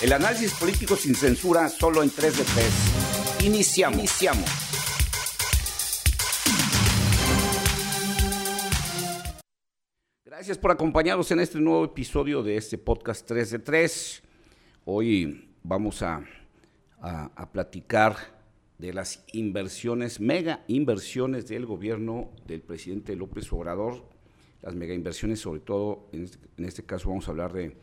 El análisis político sin censura solo en 3 de 3. Iniciamos. Iniciamos. Gracias por acompañarnos en este nuevo episodio de este podcast 3 de 3. Hoy vamos a, a, a platicar de las inversiones, mega inversiones del gobierno del presidente López Obrador, las mega inversiones, sobre todo en este, en este caso vamos a hablar de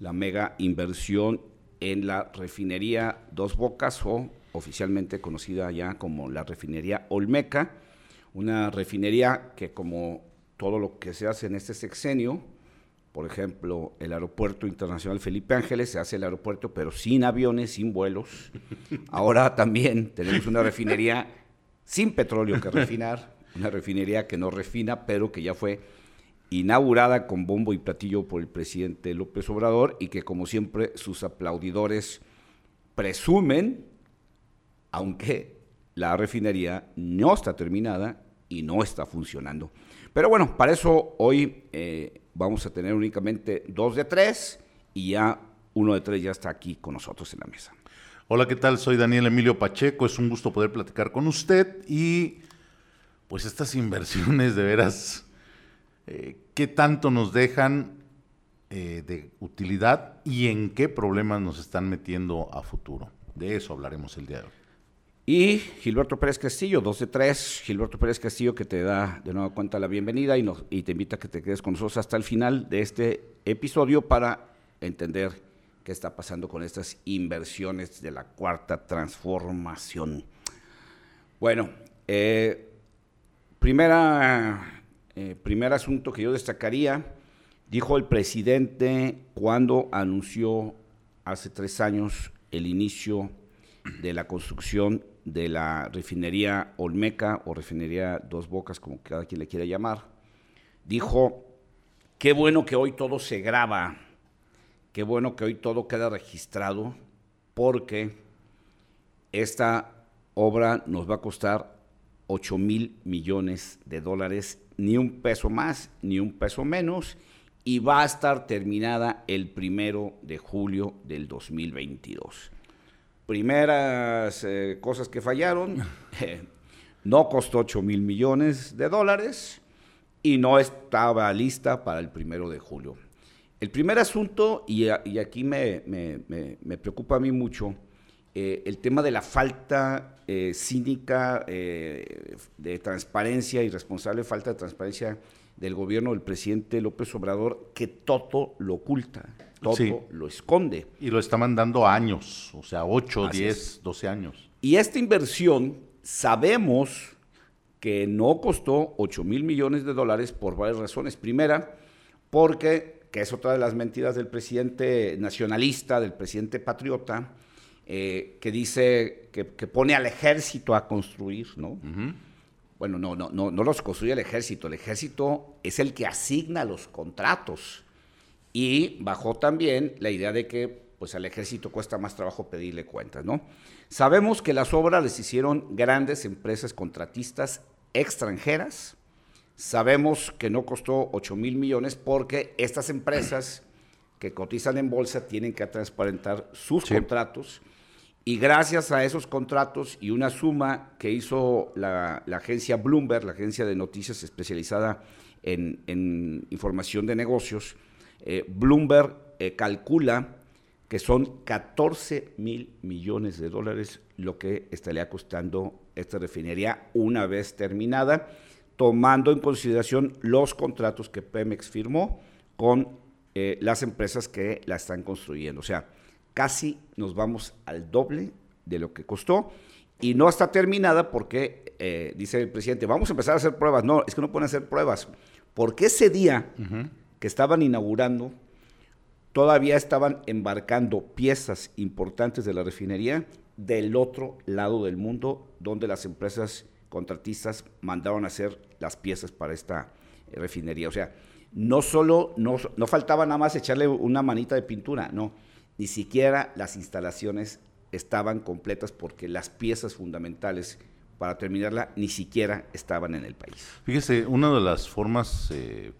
la mega inversión en la refinería Dos Bocas o oficialmente conocida ya como la refinería Olmeca, una refinería que como todo lo que se hace en este sexenio, por ejemplo, el aeropuerto internacional Felipe Ángeles, se hace el aeropuerto pero sin aviones, sin vuelos. Ahora también tenemos una refinería sin petróleo que refinar, una refinería que no refina, pero que ya fue inaugurada con bombo y platillo por el presidente López Obrador y que como siempre sus aplaudidores presumen, aunque la refinería no está terminada y no está funcionando. Pero bueno, para eso hoy eh, vamos a tener únicamente dos de tres y ya uno de tres ya está aquí con nosotros en la mesa. Hola, ¿qué tal? Soy Daniel Emilio Pacheco, es un gusto poder platicar con usted y pues estas inversiones de veras eh, qué tanto nos dejan eh, de utilidad y en qué problemas nos están metiendo a futuro. De eso hablaremos el día de hoy. Y Gilberto Pérez Castillo, 2 de 3. Gilberto Pérez Castillo que te da de nueva cuenta la bienvenida y te invita a que te quedes con nosotros hasta el final de este episodio para entender qué está pasando con estas inversiones de la cuarta transformación. Bueno, eh, primera eh, primer asunto que yo destacaría, dijo el presidente cuando anunció hace tres años el inicio de la construcción de la refinería Olmeca o refinería Dos Bocas, como cada quien le quiera llamar, dijo, qué bueno que hoy todo se graba, qué bueno que hoy todo queda registrado, porque esta obra nos va a costar 8 mil millones de dólares ni un peso más, ni un peso menos, y va a estar terminada el primero de julio del 2022. Primeras eh, cosas que fallaron, eh, no costó 8 mil millones de dólares y no estaba lista para el primero de julio. El primer asunto, y, y aquí me, me, me, me preocupa a mí mucho, eh, el tema de la falta eh, cínica eh, de transparencia y responsable falta de transparencia del gobierno del presidente López Obrador, que todo lo oculta, todo lo esconde. Y lo está mandando años, o sea, 8, 10, 12 años. Y esta inversión sabemos que no costó 8 mil millones de dólares por varias razones. Primera, porque, que es otra de las mentiras del presidente nacionalista, del presidente patriota, eh, que dice que, que, pone al ejército a construir, ¿no? Uh -huh. Bueno, no, no, no, no los construye el ejército, el ejército es el que asigna los contratos. Y bajó también la idea de que pues al ejército cuesta más trabajo pedirle cuentas, ¿no? Sabemos que las obras les hicieron grandes empresas contratistas extranjeras. Sabemos que no costó 8 mil millones porque estas empresas que cotizan en bolsa tienen que transparentar sus sí. contratos y gracias a esos contratos y una suma que hizo la, agencia Bloomberg, la agencia de noticias especializada en, en información de negocios, eh, Bloomberg eh, calcula que son 14 mil millones de dólares lo que estaría costando esta refinería una vez terminada, tomando en consideración los contratos que Pemex firmó con eh, las empresas que la están construyendo. O sea, casi nos vamos al doble de lo que costó y no está terminada porque, eh, dice el presidente, vamos a empezar a hacer pruebas. No, es que no pueden hacer pruebas, porque ese día uh -huh. que estaban inaugurando, todavía estaban embarcando piezas importantes de la refinería del otro lado del mundo, donde las empresas contratistas mandaron a hacer las piezas para esta eh, refinería. O sea, no solo, no, no faltaba nada más echarle una manita de pintura, no ni siquiera las instalaciones estaban completas porque las piezas fundamentales para terminarla ni siquiera estaban en el país. Fíjese, una de las formas eh,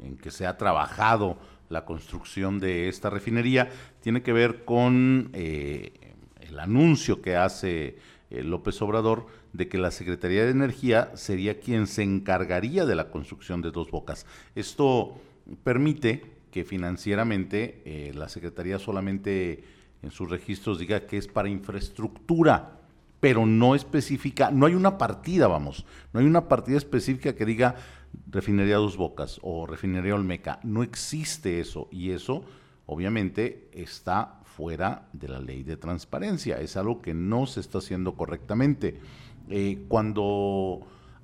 en que se ha trabajado la construcción de esta refinería, tiene que ver con eh, el anuncio que hace eh, López Obrador de que la Secretaría de Energía sería quien se encargaría de la construcción de dos bocas. Esto permite que financieramente eh, la Secretaría solamente en sus registros diga que es para infraestructura, pero no específica, no hay una partida, vamos, no hay una partida específica que diga refinería Dos Bocas o refinería Olmeca. No existe eso y eso obviamente está fuera de la ley de transparencia, es algo que no se está haciendo correctamente. Eh, cuando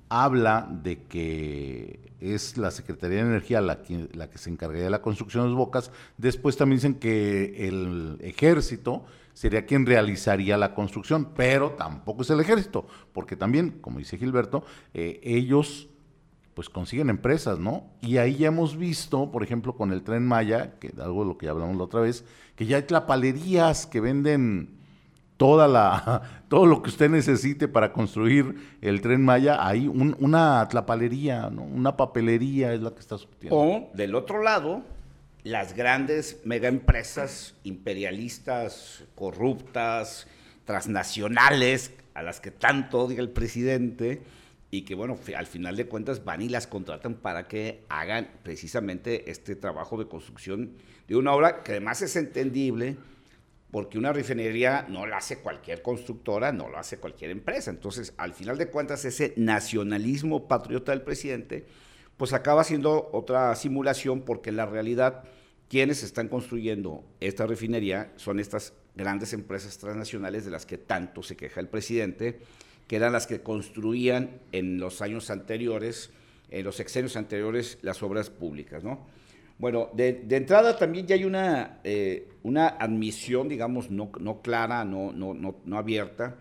habla de que es la Secretaría de Energía la que, la que se encargaría de la construcción de las bocas. Después también dicen que el ejército sería quien realizaría la construcción, pero tampoco es el ejército, porque también, como dice Gilberto, eh, ellos pues consiguen empresas, ¿no? Y ahí ya hemos visto, por ejemplo, con el tren Maya, que algo de lo que ya hablamos la otra vez, que ya hay tlapalerías que venden toda la, todo lo que usted necesite para construir el tren Maya, hay una tlapalería, una papelería es la que está surtiendo. O del otro lado, las grandes megaempresas imperialistas, corruptas, transnacionales, a las que tanto odia el presidente, y que bueno, al final de cuentas van y las contratan para que hagan precisamente este trabajo de construcción de una obra que además es entendible porque una refinería no la hace cualquier constructora, no lo hace cualquier empresa. Entonces, al final de cuentas, ese nacionalismo patriota del presidente, pues acaba siendo otra simulación porque en la realidad quienes están construyendo esta refinería son estas grandes empresas transnacionales de las que tanto se queja el presidente, que eran las que construían en los años anteriores, en los sexenios anteriores, las obras públicas, ¿no? Bueno, de, entrada también ya hay una, eh, una admisión, digamos, no, no clara, no, no, no, abierta,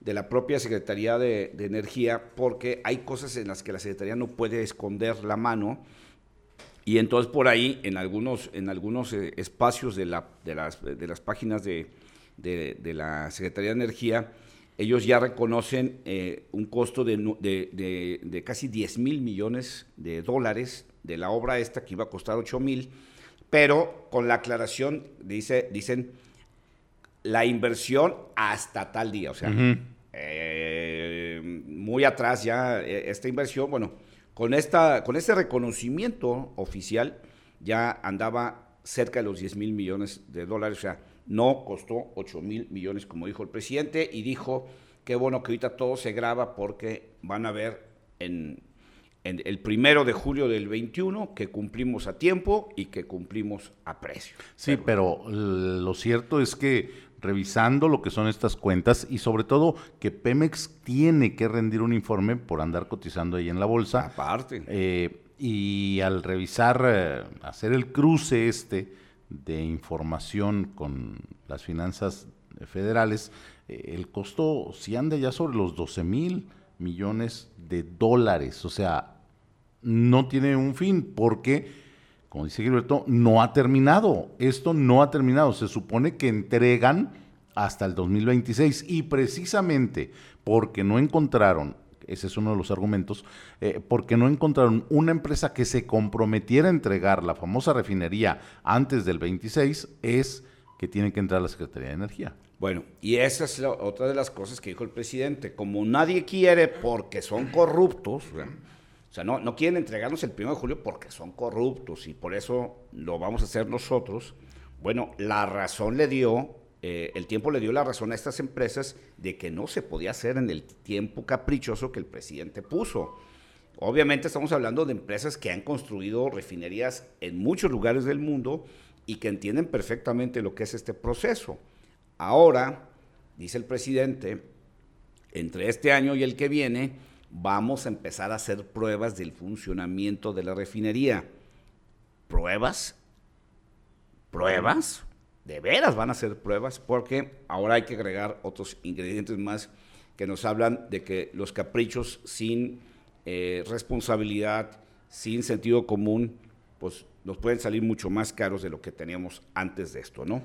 de la propia Secretaría de, Energía, porque hay cosas en las que la Secretaría no puede esconder la mano, y entonces por ahí, en algunos, en algunos eh, espacios de, la, de, las, de las páginas de, de, la Secretaría de Energía, ellos ya reconocen eh, un costo de, de, casi 10 mil millones de dólares de la obra esta que iba a costar 8 mil, pero con la aclaración, dice, dicen, la inversión hasta tal día, o sea, eh, muy atrás ya eh, esta inversión, bueno, con, esta, con este reconocimiento oficial ya andaba cerca de los 10 mil millones de dólares, o sea, no costó 8 mil millones como dijo el presidente y dijo que bueno que ahorita todo se graba porque van a ver en el primero de julio del 21 que cumplimos a tiempo y que cumplimos a precio. Sí, pero, lo cierto es que revisando lo que son estas cuentas y sobre todo que Pemex tiene que rendir un informe por andar cotizando ahí en la bolsa. Aparte. Eh, y al revisar, eh, hacer el cruce este de información con las finanzas federales, eh, el costo si anda ya sobre los 12 mil millones de dólares. O sea, no tiene un fin porque, como dice Gilberto, no ha terminado. Esto no ha terminado. Se supone que entregan hasta el 2026 y precisamente porque no encontraron, ese es uno de los argumentos, eh, porque no encontraron una empresa que se comprometiera a entregar la famosa refinería antes del 26, es que tiene que entrar la Secretaría de Energía. Bueno, y esa es otra de las cosas que dijo el presidente. Como nadie quiere porque son corruptos, o sea, no, no quieren entregarnos el 1 de julio porque son corruptos y por eso lo vamos a hacer nosotros. Bueno, la razón le dio, eh, el tiempo le dio la razón a estas empresas de que no se podía hacer en el tiempo caprichoso que el presidente puso. Obviamente estamos hablando de empresas que han construido refinerías en muchos lugares del mundo y que entienden perfectamente lo que es este proceso. Ahora, dice el presidente, entre este año y el que viene, vamos a empezar a hacer pruebas del funcionamiento de la refinería. ¿Pruebas? ¿Pruebas? De veras van a ser pruebas porque ahora hay que agregar otros ingredientes más que nos hablan de que los caprichos sin eh, responsabilidad, sin sentido común, pues nos pueden salir mucho más caros de lo que teníamos antes de esto, ¿no?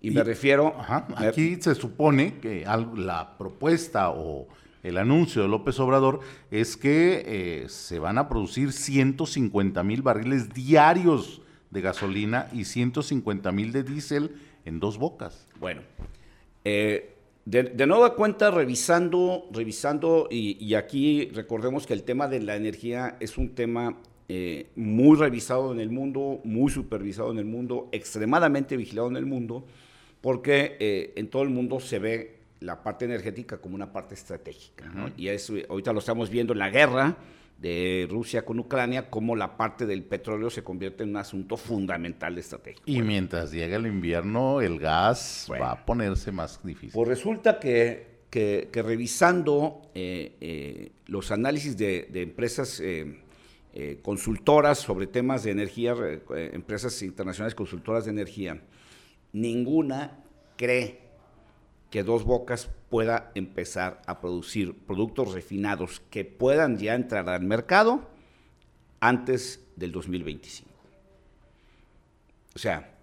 Y, me refiero... aquí se supone que la propuesta o el anuncio de López Obrador es que eh, se van a producir 150 mil barriles diarios de gasolina y 150 mil de diésel en dos bocas. Bueno, eh, de, nueva cuenta, revisando, revisando, y, aquí recordemos que el tema de la energía es un tema eh, muy revisado en el mundo, muy supervisado en el mundo, extremadamente vigilado en el mundo, porque en todo el mundo se ve la parte energética como una parte estratégica. Y eso, ahorita lo estamos viendo en la guerra de Rusia con Ucrania, como la parte del petróleo se convierte en un asunto fundamental de estrategia. Y mientras llega el invierno, el gas va a ponerse más difícil. Pues resulta que, que, revisando eh, eh, los análisis de, empresas eh, consultoras sobre temas de energía, empresas internacionales consultoras de energía, ninguna cree que Dos Bocas pueda empezar a producir productos refinados que puedan ya entrar al mercado antes del 2025. O sea,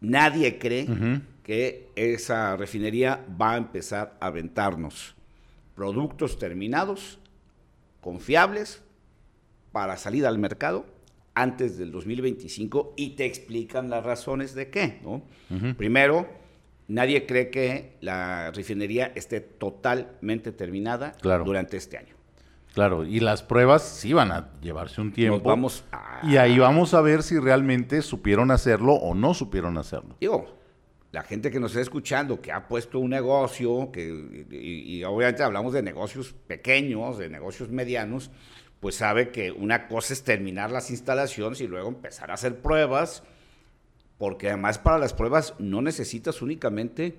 nadie cree que esa refinería va a empezar a aventarnos productos terminados, confiables, para salir al mercado antes del 2025 y te explican las razones de qué. ¿no? Primero, nadie cree que la refinería esté totalmente terminada durante este año. Claro, y las pruebas sí van a llevarse un tiempo. vamos Y ahí vamos a ver si realmente supieron hacerlo o no supieron hacerlo. Digo, la gente que nos está escuchando, que ha puesto un negocio, que, y, obviamente hablamos de negocios pequeños, de negocios medianos, pues sabe que una cosa es terminar las instalaciones y luego empezar a hacer pruebas porque además para las pruebas no necesitas únicamente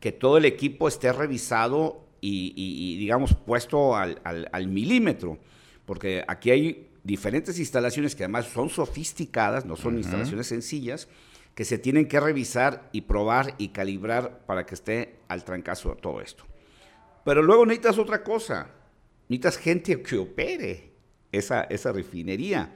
que todo el equipo esté revisado y, digamos, puesto al, milímetro, porque aquí hay diferentes instalaciones que además son sofisticadas, no son instalaciones sencillas, que se tienen que revisar y probar y calibrar para que esté al trancazo todo esto. Pero luego necesitas otra cosa, necesitas gente que opere esa, esa refinería.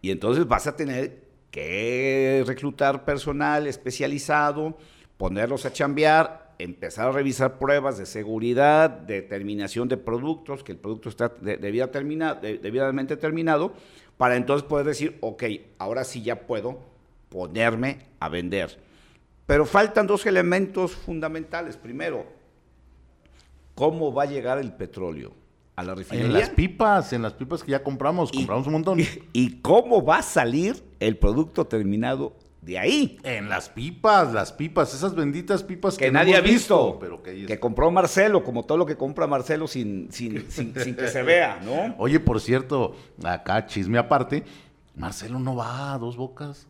Y entonces vas a tener que reclutar personal especializado, ponerlos a chambear, empezar a revisar pruebas de seguridad, de terminación de productos, que el producto está debidamente terminado, para entonces poder decir, ok, ahora sí ya puedo ponerme a vender. Pero faltan dos elementos fundamentales. Primero, ¿cómo va a llegar el petróleo? A la refinería. En las pipas, en las pipas que ya compramos, compramos un montón. Y, cómo va a salir el producto terminado de ahí? En las pipas, las pipas, esas benditas pipas que, nadie ha visto, pero que, compró Marcelo, como todo lo que compra Marcelo sin, sin, sin, que se vea, ¿no? Oye, por cierto, acá chisme aparte, Marcelo no va a dos bocas.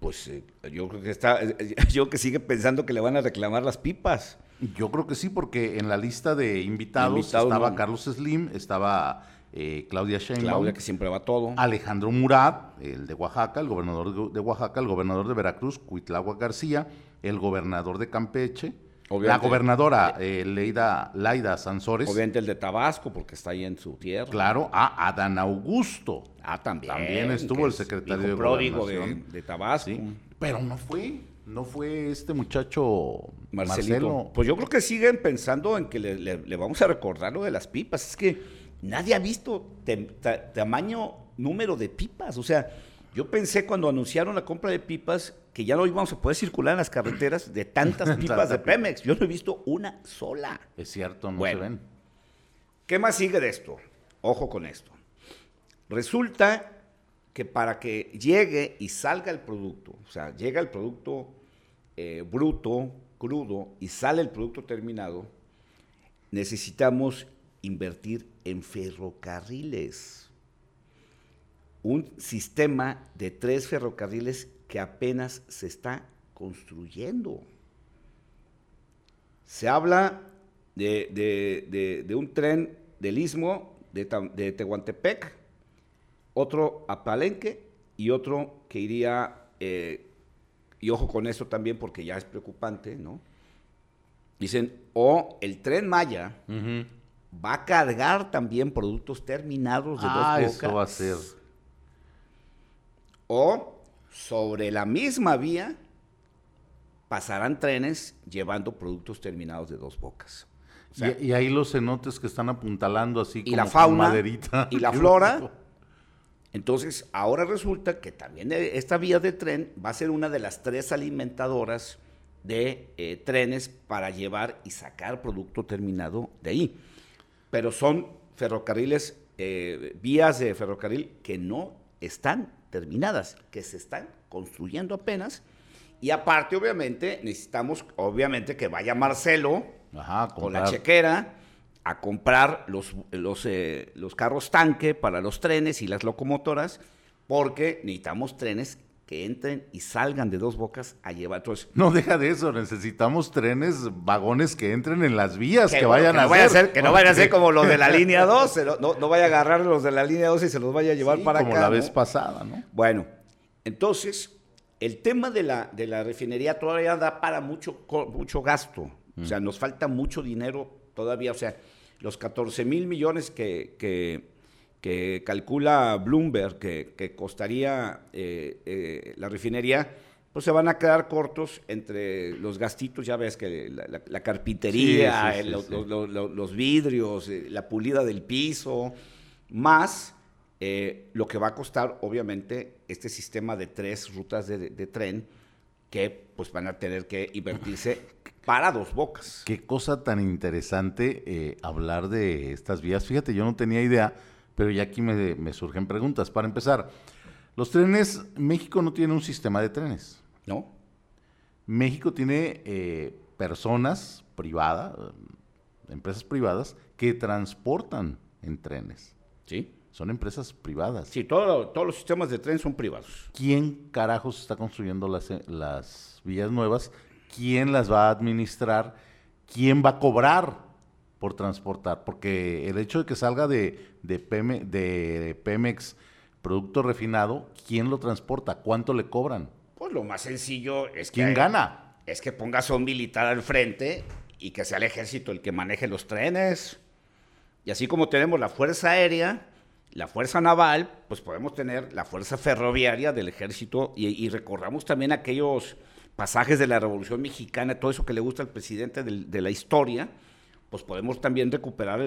Pues eh, yo creo que está, yo que sigue pensando que le van a reclamar las pipas. Yo creo que sí, porque en la lista de invitados, estaba Carlos Slim, estaba eh, Claudia Sheinbaum. Claudia, que siempre va todo. Alejandro Murat, el de Oaxaca, el gobernador de Oaxaca, el gobernador de Veracruz, Cuitlagua García, el gobernador de Campeche, la gobernadora eh, Leida, Laida Sansores. Obviamente el de Tabasco, porque está ahí en su tierra. Claro, a Adán Augusto. Ah, también. También estuvo el secretario de Gobernación. De, de Tabasco. pero no fue. ¿No fue este muchacho Marcelino? Pues yo creo que siguen pensando en que le, vamos a recordar lo de las pipas. Es que nadie ha visto tamaño, número de pipas. O sea, yo pensé cuando anunciaron la compra de pipas que ya no íbamos a poder circular en las carreteras de tantas pipas de Pemex. Yo no he visto una sola. Es cierto, no se ven. ¿Qué más sigue de esto? Ojo con esto. Resulta que para que llegue y salga el producto, o sea, llega el producto eh, bruto, crudo, y sale el producto terminado, necesitamos invertir en ferrocarriles. Un sistema de tres ferrocarriles que apenas se está construyendo. Se habla de, un tren del istmo de, de Tehuantepec otro a Palenque y otro que iría, eh, y ojo con eso también porque ya es preocupante, ¿no? Dicen, o el tren Maya va a cargar también productos terminados de ah, dos bocas. Eso va a ser. O sobre la misma vía pasarán trenes llevando productos terminados de dos bocas. y, ahí los cenotes que están apuntalando así y como la fauna, maderita. Y la flora Entonces, ahora resulta que también e, esta vía de tren va a ser una de las tres alimentadoras de eh, trenes para llevar y sacar producto terminado de ahí. Pero son ferrocarriles, eh, vías de ferrocarril que no están terminadas, que se están construyendo apenas. Y aparte, obviamente, necesitamos, obviamente, que vaya Marcelo con la chequera a comprar los, los, eh, los carros tanque para los trenes y las locomotoras, porque necesitamos trenes que entren y salgan de dos bocas a llevar. Entonces, no deja de eso, necesitamos trenes, vagones que entren en las vías, que, vayan a, hacer. Que no vayan a ser como los de la línea 12, no, no, vaya a agarrar los de la línea 12 y se los vaya a llevar para acá. Como la vez pasada, ¿no? Bueno, entonces, el tema de la, de la refinería todavía da para mucho, mucho gasto. O sea, nos falta mucho dinero todavía. O sea, los 14 mil millones que, que, calcula Bloomberg que, costaría eh, eh, la refinería, pues se van a quedar cortos entre los gastitos, ya ves que la, carpintería, los, vidrios, eh, la pulida del piso, más lo que va a costar, obviamente, este sistema de tres rutas de, de tren que pues van a tener que invertirse para dos bocas. Qué cosa tan interesante eh, hablar de estas vías. Fíjate, yo no tenía idea, pero ya aquí me, surgen preguntas. Para empezar, los trenes, México no tiene un sistema de trenes. ¿No? México tiene eh, personas privadas, empresas privadas, que transportan en trenes. Sí. Son empresas privadas. Sí, todos los sistemas de tren son privados. ¿Quién carajos está construyendo las, las vías nuevas quién las va a administrar, quién va a cobrar por transportar, porque el hecho de que salga de, de, Pemex producto refinado, ¿quién lo transporta? ¿Cuánto le cobran? Pues lo más sencillo es que... ¿Quién gana? Es que pongas a un militar al frente y que sea el ejército el que maneje los trenes. Y así como tenemos la Fuerza Aérea, la Fuerza Naval, pues podemos tener la Fuerza Ferroviaria del ejército y, y recorramos también aquellos pasajes de la Revolución Mexicana, todo eso que le gusta al presidente de la historia, pues podemos también recuperar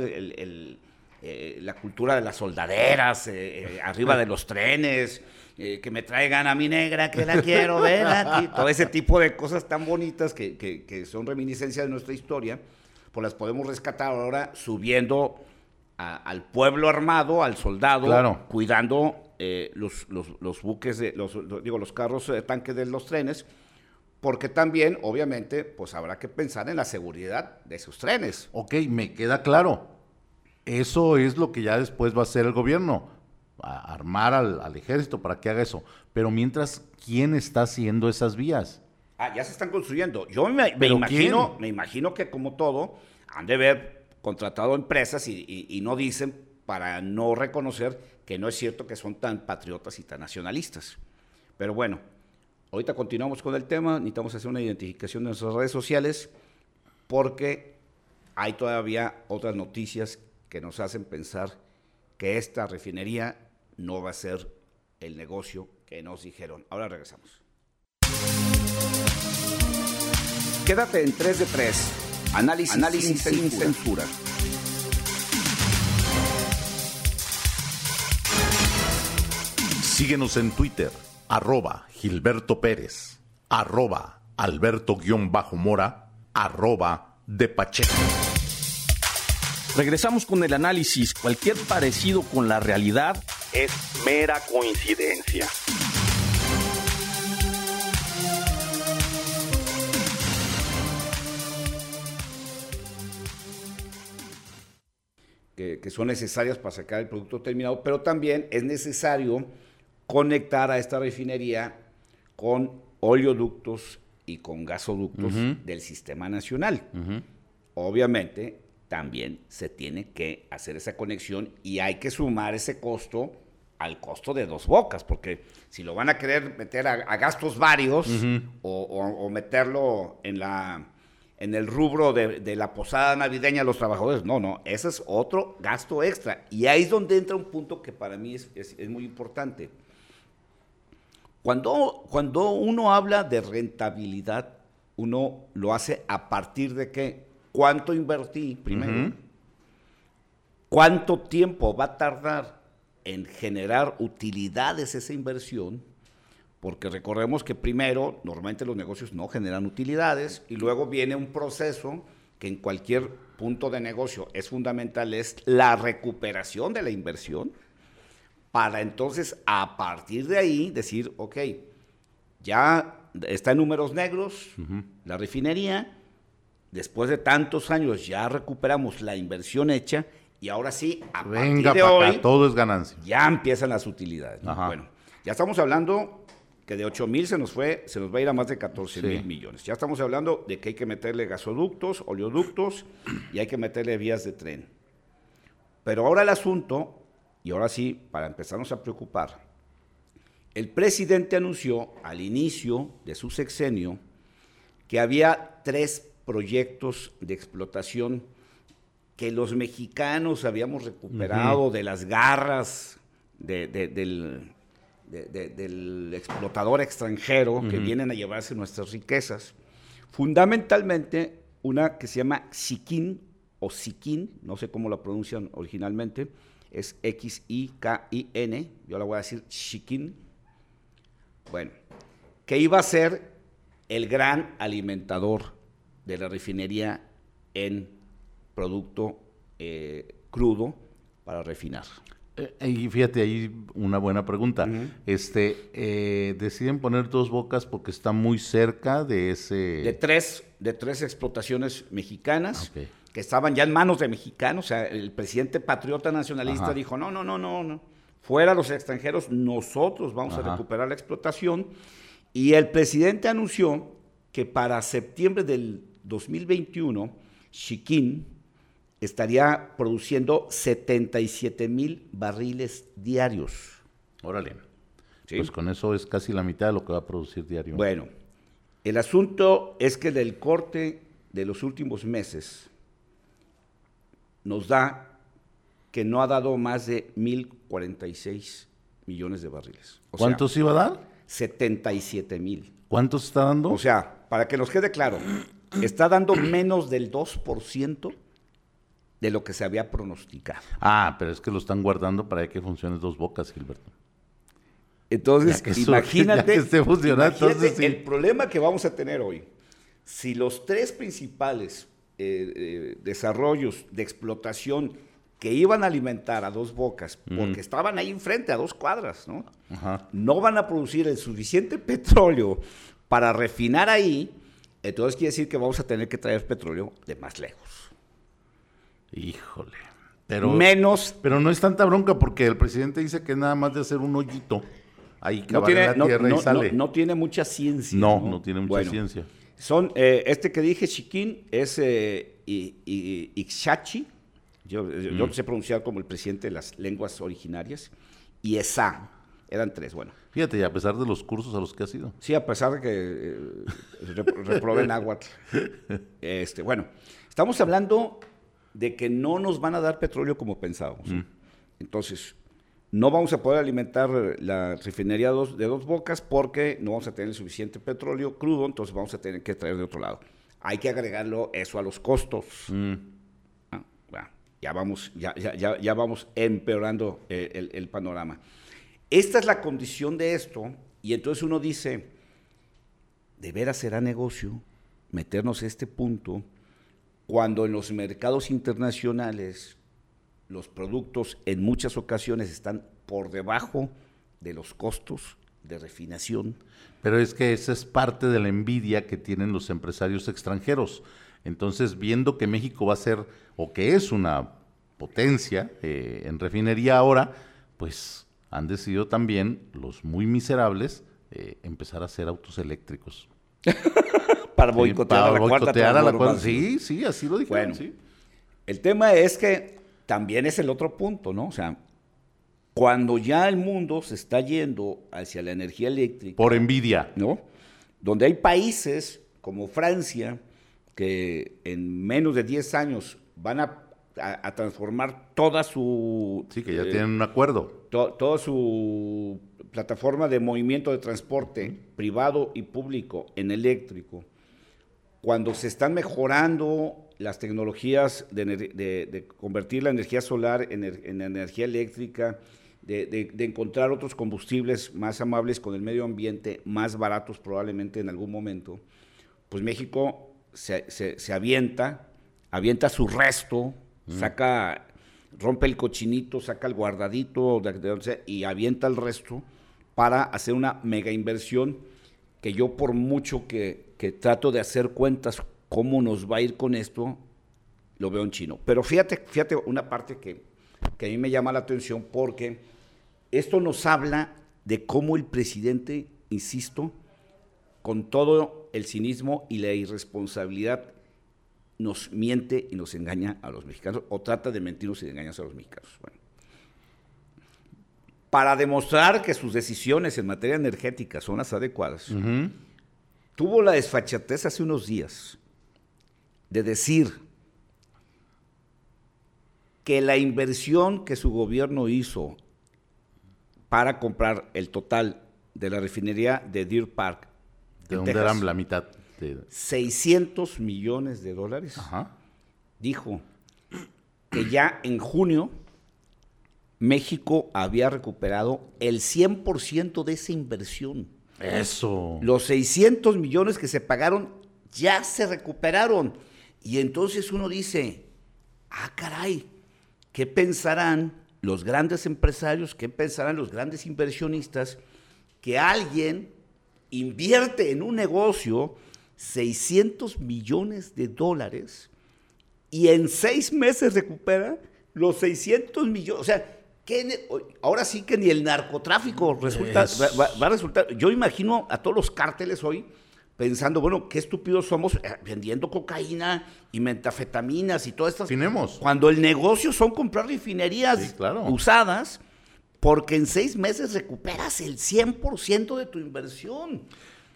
eh, la cultura de las soldaderas, eh, eh, arriba de los trenes, que me traigan a mi negra, que la quiero ver aquí, todo ese tipo de cosas tan bonitas que, son reminiscencias de nuestra historia, pues las podemos rescatar ahora subiendo al pueblo armado, al soldado, cuidando los, los, buques, de, los, digo, los carros tanques de los trenes, porque también, obviamente, pues habrá que pensar en la seguridad de sus trenes. Ok, me queda claro. Eso es lo que ya después va a hacer el gobierno, armar al, ejército para que haga eso. Pero mientras, ¿quién está haciendo esas vías? Ah, ya se están construyendo. Yo me, imagino, me imagino que como todo, han de haber contratado empresas y no dicen para no reconocer que no es cierto que son tan patriotas y tan nacionalistas. Pero bueno, Ahorita continuamos con el tema, necesitamos hacer una identificación de nuestras redes sociales porque hay todavía otras noticias que nos hacen pensar que esta refinería no va a ser el negocio que nos dijeron. Ahora regresamos. Quédate en 3 de 3. Análisis, Análisis sin, censura. Síguenos en Twitter arroba Gilberto Pérez, arroba Alberto-Mora, arroba de Pacheco. Regresamos con el análisis. Cualquier parecido con la realidad es mera coincidencia. Que, que, son necesarias para sacar el producto terminado, pero también es necesario conectar a esta refinería con oleoductos y con gasoductos del sistema nacional. Obviamente, también se tiene que hacer esa conexión y hay que sumar ese costo al costo de dos bocas, porque si lo van a querer meter a, gastos varios o, meterlo en la en el rubro de, la posada navideña de los trabajadores, no, no, ese es otro gasto extra. Y ahí es donde entra un punto que para mí es muy importante cuando, cuando uno habla de rentabilidad, uno lo hace a partir de qué? ¿Cuánto invertí primero? ¿Cuánto tiempo va a tardar en generar utilidades esa inversión, porque recordemos que primero, normalmente los negocios no generan utilidades y luego viene un proceso que en cualquier punto de negocio es fundamental, es la recuperación de la inversión, para entonces a partir de ahí decir, ok, ya está en números negros la refinería, después de tantos años ya recuperamos la inversión hecha y ahora sí, a Venga partir de hoy, todo es ganancia. ya empiezan las utilidades. ¿no? Bueno, ya estamos hablando que de 8 mil se nos fue, se nos va a ir a más de 14 mil millones. Ya estamos hablando de que hay que meterle gasoductos, oleoductos y hay que meterle vías de tren. Pero ahora el asunto, y ahora sí, para empezarnos a preocupar, el presidente anunció al inicio de su sexenio que había tres proyectos de explotación que los mexicanos habíamos recuperado de las garras de- de- del, de- de- del explotador extranjero que vienen a llevarse nuestras riquezas. Fundamentalmente una que se llama Siquín o Siquín, no sé cómo la pronuncian originalmente, es X-I-K-I-N, yo la voy a decir Siquín. Bueno, que iba a ser el gran alimentador de la refinería en producto eh, crudo para refinar. Eh, y fíjate, ahí una buena pregunta. Este, eh, deciden poner dos bocas porque está muy cerca de ese. De tres, de tres explotaciones mexicanas Ok. Que estaban ya en manos de mexicanos. O sea, el presidente patriota nacionalista Ajá. dijo, no, no, no, no, no. Fuera los extranjeros, nosotros vamos Ajá. a recuperar la explotación. Y el presidente anunció que para septiembre del 2021, Chiquín estaría produciendo 77 mil barriles diarios. Órale. ¿sí? Pues con eso es casi la mitad de lo que va a producir diario. Bueno, el asunto es que del corte de los últimos meses nos da que no ha dado más de 1.046 millones de barriles. O ¿Cuántos iba a dar? Sea, 77 mil. ¿Cuántos está dando? O sea, para que nos quede claro, está dando menos del 2% de lo que se había pronosticado. ah, pero es que lo están guardando para que funcione dos bocas, Gilberto. Entonces, que imagínate, que esté imagínate entonces sí. el problema que vamos a tener hoy. Si los tres principales eh, eh, desarrollos de explotación que iban a alimentar a dos bocas, porque estaban ahí enfrente, a dos cuadras, ¿no? Ajá. no van a producir el suficiente petróleo para refinar ahí, entonces quiere decir que vamos a tener que traer petróleo de más lejos. Híjole. Pero, Menos pero no es tanta bronca porque el presidente dice que nada más de hacer un hoyito, ahí no cavar en tiene, la no- tierra no- y sale. no- no tiene mucha ciencia. No, no tiene mucha Bueno, ciencia. Son, eh, este que dije, Chiquín, es eh, I- I- Ixachi, yo, yo Mm. lo sé pronunciar como el presidente de las lenguas originarias, y Esa, eran tres, bueno. Fíjate, y a pesar de los cursos a los que ha sido. Sí, a pesar de que eh, rep- reprobé náhuatl. Este, bueno, estamos hablando de que no nos van a dar petróleo como pensábamos. Entonces, no vamos a poder alimentar la refinería de dos bocas porque no vamos a tener suficiente petróleo crudo, entonces vamos a tener que traer de otro lado. Hay que agregarlo eso a los costos. Ah, bueno, ya vamos, ya, ya, ya, ya vamos empeorando eh, el, el panorama. Esta es la condición de esto, y entonces uno dice, ¿de veras será negocio meternos a este punto cuando en los mercados internacionales los productos en muchas ocasiones están por debajo de los costos de refinación? Pero es que esa es parte de la envidia que tienen los empresarios extranjeros. Entonces, viendo que México va a ser, o que es una potencia eh, en refinería ahora, pues han decidido también los muy miserables eh, empezar a hacer autos eléctricos. Para Sí, boicotear para a la cuarta boicotear a la cuarta-. Sí, sí, así lo dijeron. Bueno, sí. el tema es que también es el otro punto, ¿no? O sea, cuando ya el mundo se está yendo hacia la energía eléctrica, Por envidia. ¿no? Donde hay países como Francia que en menos de 10 años van a, a- a transformar toda su Sí, que ya eh, tienen un acuerdo. to- toda su plataforma de movimiento de transporte privado y público en eléctrico, cuando se están mejorando las tecnologías de, ener- de- de convertir la energía solar en, er- en energía eléctrica, de, encontrar otros combustibles más amables con el medio ambiente, más baratos probablemente en algún momento, pues México se, se, avienta, avienta su resto, saca, rompe el cochinito, saca el guardadito de, y avienta el resto para hacer una mega inversión que yo por mucho que, que trato de hacer cuentas cómo nos va a ir con esto, lo veo en chino. Pero fíjate, fíjate una parte que, que a mí me llama la atención porque esto nos habla de cómo el presidente, insisto, con todo el cinismo y la irresponsabilidad, nos miente y nos engaña a los mexicanos, o trata de mentirnos y de engañarse a los mexicanos. para demostrar que sus decisiones en materia energética son las adecuadas, tuvo la desfachatez hace unos días de decir que la inversión que su gobierno hizo para comprar el total de la refinería de Deer Park. ¿De dónde eran la mitad? De... 600 millones de dólares. Dijo que ya en junio México había recuperado el 100% de esa inversión. Eso. Los 600 millones que se pagaron ya se recuperaron. Y entonces uno dice, ah, caray, ¿qué pensarán los grandes empresarios, qué pensarán los grandes inversionistas que alguien invierte en un negocio 600 millones de dólares y en seis meses recupera los 600 millones? O sea, ahora sí que ni el narcotráfico resulta, va, a resultar. Yo imagino a todos los cárteles hoy pensando, bueno, qué estúpidos somos eh, vendiendo cocaína y metafetaminas y todas estas. Finemos. Cuando el negocio son comprar refinerías usadas, porque en seis meses recuperas el 100% de tu inversión.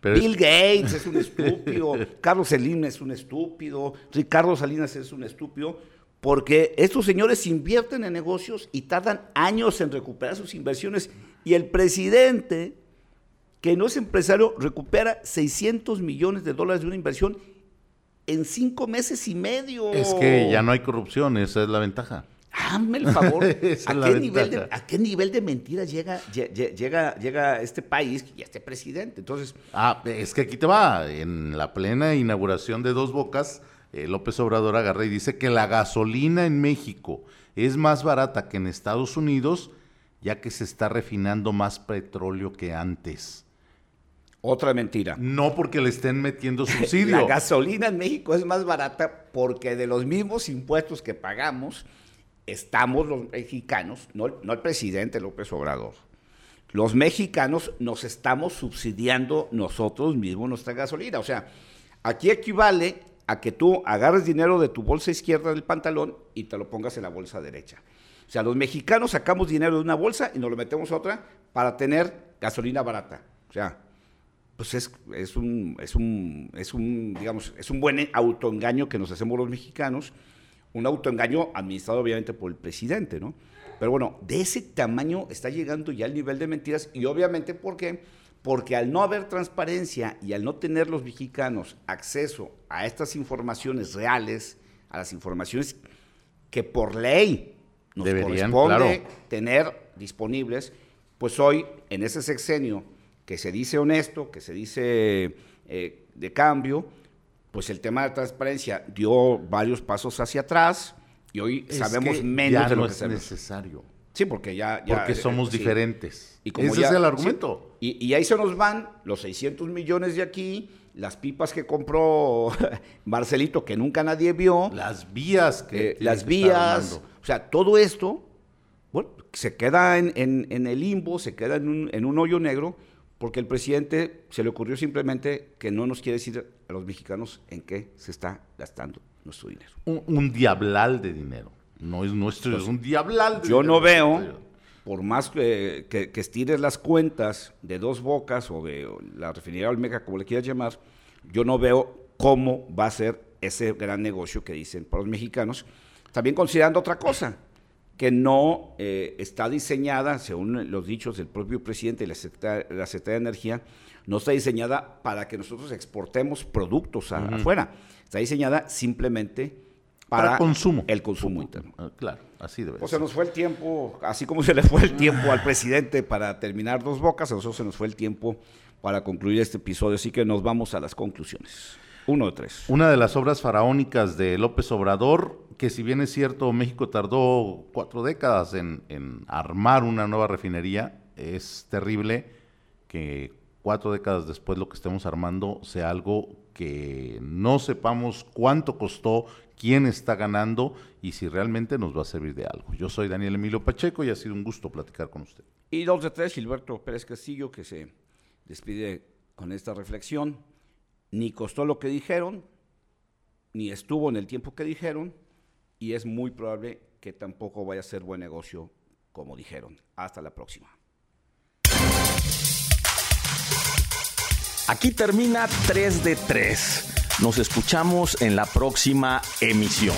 Bill Gates es un estúpido, Carlos Salinas es un estúpido, Ricardo Salinas es un estúpido, porque estos señores invierten en negocios y tardan años en recuperar sus inversiones. Y el presidente que no es empresario recupera 600 millones de dólares de una inversión en cinco meses y medio. Es que ya no hay corrupción, esa es la ventaja. Hazme el favor. ¿A, qué nivel de, ¿A qué nivel de mentiras llega, llega, llega este país y este presidente? Entonces. Ah, es que aquí te va. En la plena inauguración de Dos Bocas, eh, López Obrador agarra y dice que la gasolina en México es más barata que en Estados Unidos, ya que se está refinando más petróleo que antes. Otra mentira. No porque le estén metiendo subsidio. la gasolina en México es más barata porque de los mismos impuestos que pagamos, estamos los mexicanos, no, el presidente López Obrador, los mexicanos nos estamos subsidiando nosotros mismos nuestra gasolina. O sea, aquí equivale a que tú agarres dinero de tu bolsa izquierda del pantalón y te lo pongas en la bolsa derecha. O sea, los mexicanos sacamos dinero de una bolsa y nos lo metemos a otra para tener gasolina barata. O sea, pues es, es, un, es, un, es un, digamos, es un buen autoengaño que nos hacemos los mexicanos, un autoengaño administrado obviamente por el presidente, ¿no? Pero bueno, de ese tamaño está llegando ya el nivel de mentiras y obviamente, ¿por qué? Porque al no haber transparencia y al no tener los mexicanos acceso a estas informaciones reales, a las informaciones que por ley nos corresponde tener disponibles, pues hoy en ese sexenio que se dice honesto, que se dice eh, de cambio, pues el tema de transparencia dio varios pasos hacia atrás y hoy sabemos menos de lo que es necesario. Sí, porque ya... porque somos diferentes. Y como Ese es el argumento. y, ahí se nos van los 600 millones de aquí, las pipas que compró Marcelito que nunca nadie vio. Las vías que... Eh, las vías. O sea, todo esto, bueno, se queda en, el limbo, se queda en un, en un hoyo negro porque el presidente se le ocurrió simplemente que no nos quiere decir a los mexicanos en qué se está gastando nuestro dinero. Un, diablal de dinero. No es nuestro, es un diablal de Yo no veo, por más que, que, estires las cuentas de dos bocas o de la refinería Olmeca, como le quieras llamar, yo no veo cómo va a ser ese gran negocio que dicen para los mexicanos. También considerando otra cosa, que no eh, está diseñada, según los dichos del propio presidente y la Secretaría, de Energía, no está diseñada para que nosotros exportemos productos afuera. Está diseñada simplemente para, consumo. el consumo interno. Ah, claro, así debe O ser. se nos fue el tiempo, así como se le fue el tiempo al presidente para terminar dos bocas, a nosotros se nos fue el tiempo para concluir este episodio, así que nos vamos a las conclusiones. Uno de tres. Una de las obras faraónicas de López Obrador, que si bien es cierto, México tardó cuatro décadas en, en armar una nueva refinería, es terrible que cuatro décadas después lo que estemos armando sea algo que no sepamos cuánto costó, quién está ganando y si realmente nos va a servir de algo. Yo soy Daniel Emilio Pacheco y ha sido un gusto platicar con usted. Y dos de tres, Gilberto Pérez Castillo, que se despide con esta reflexión. Ni costó lo que dijeron, ni estuvo en el tiempo que dijeron, y es muy probable que tampoco vaya a ser buen negocio como dijeron. Hasta la próxima. Aquí termina 3 de 3. Nos escuchamos en la próxima emisión.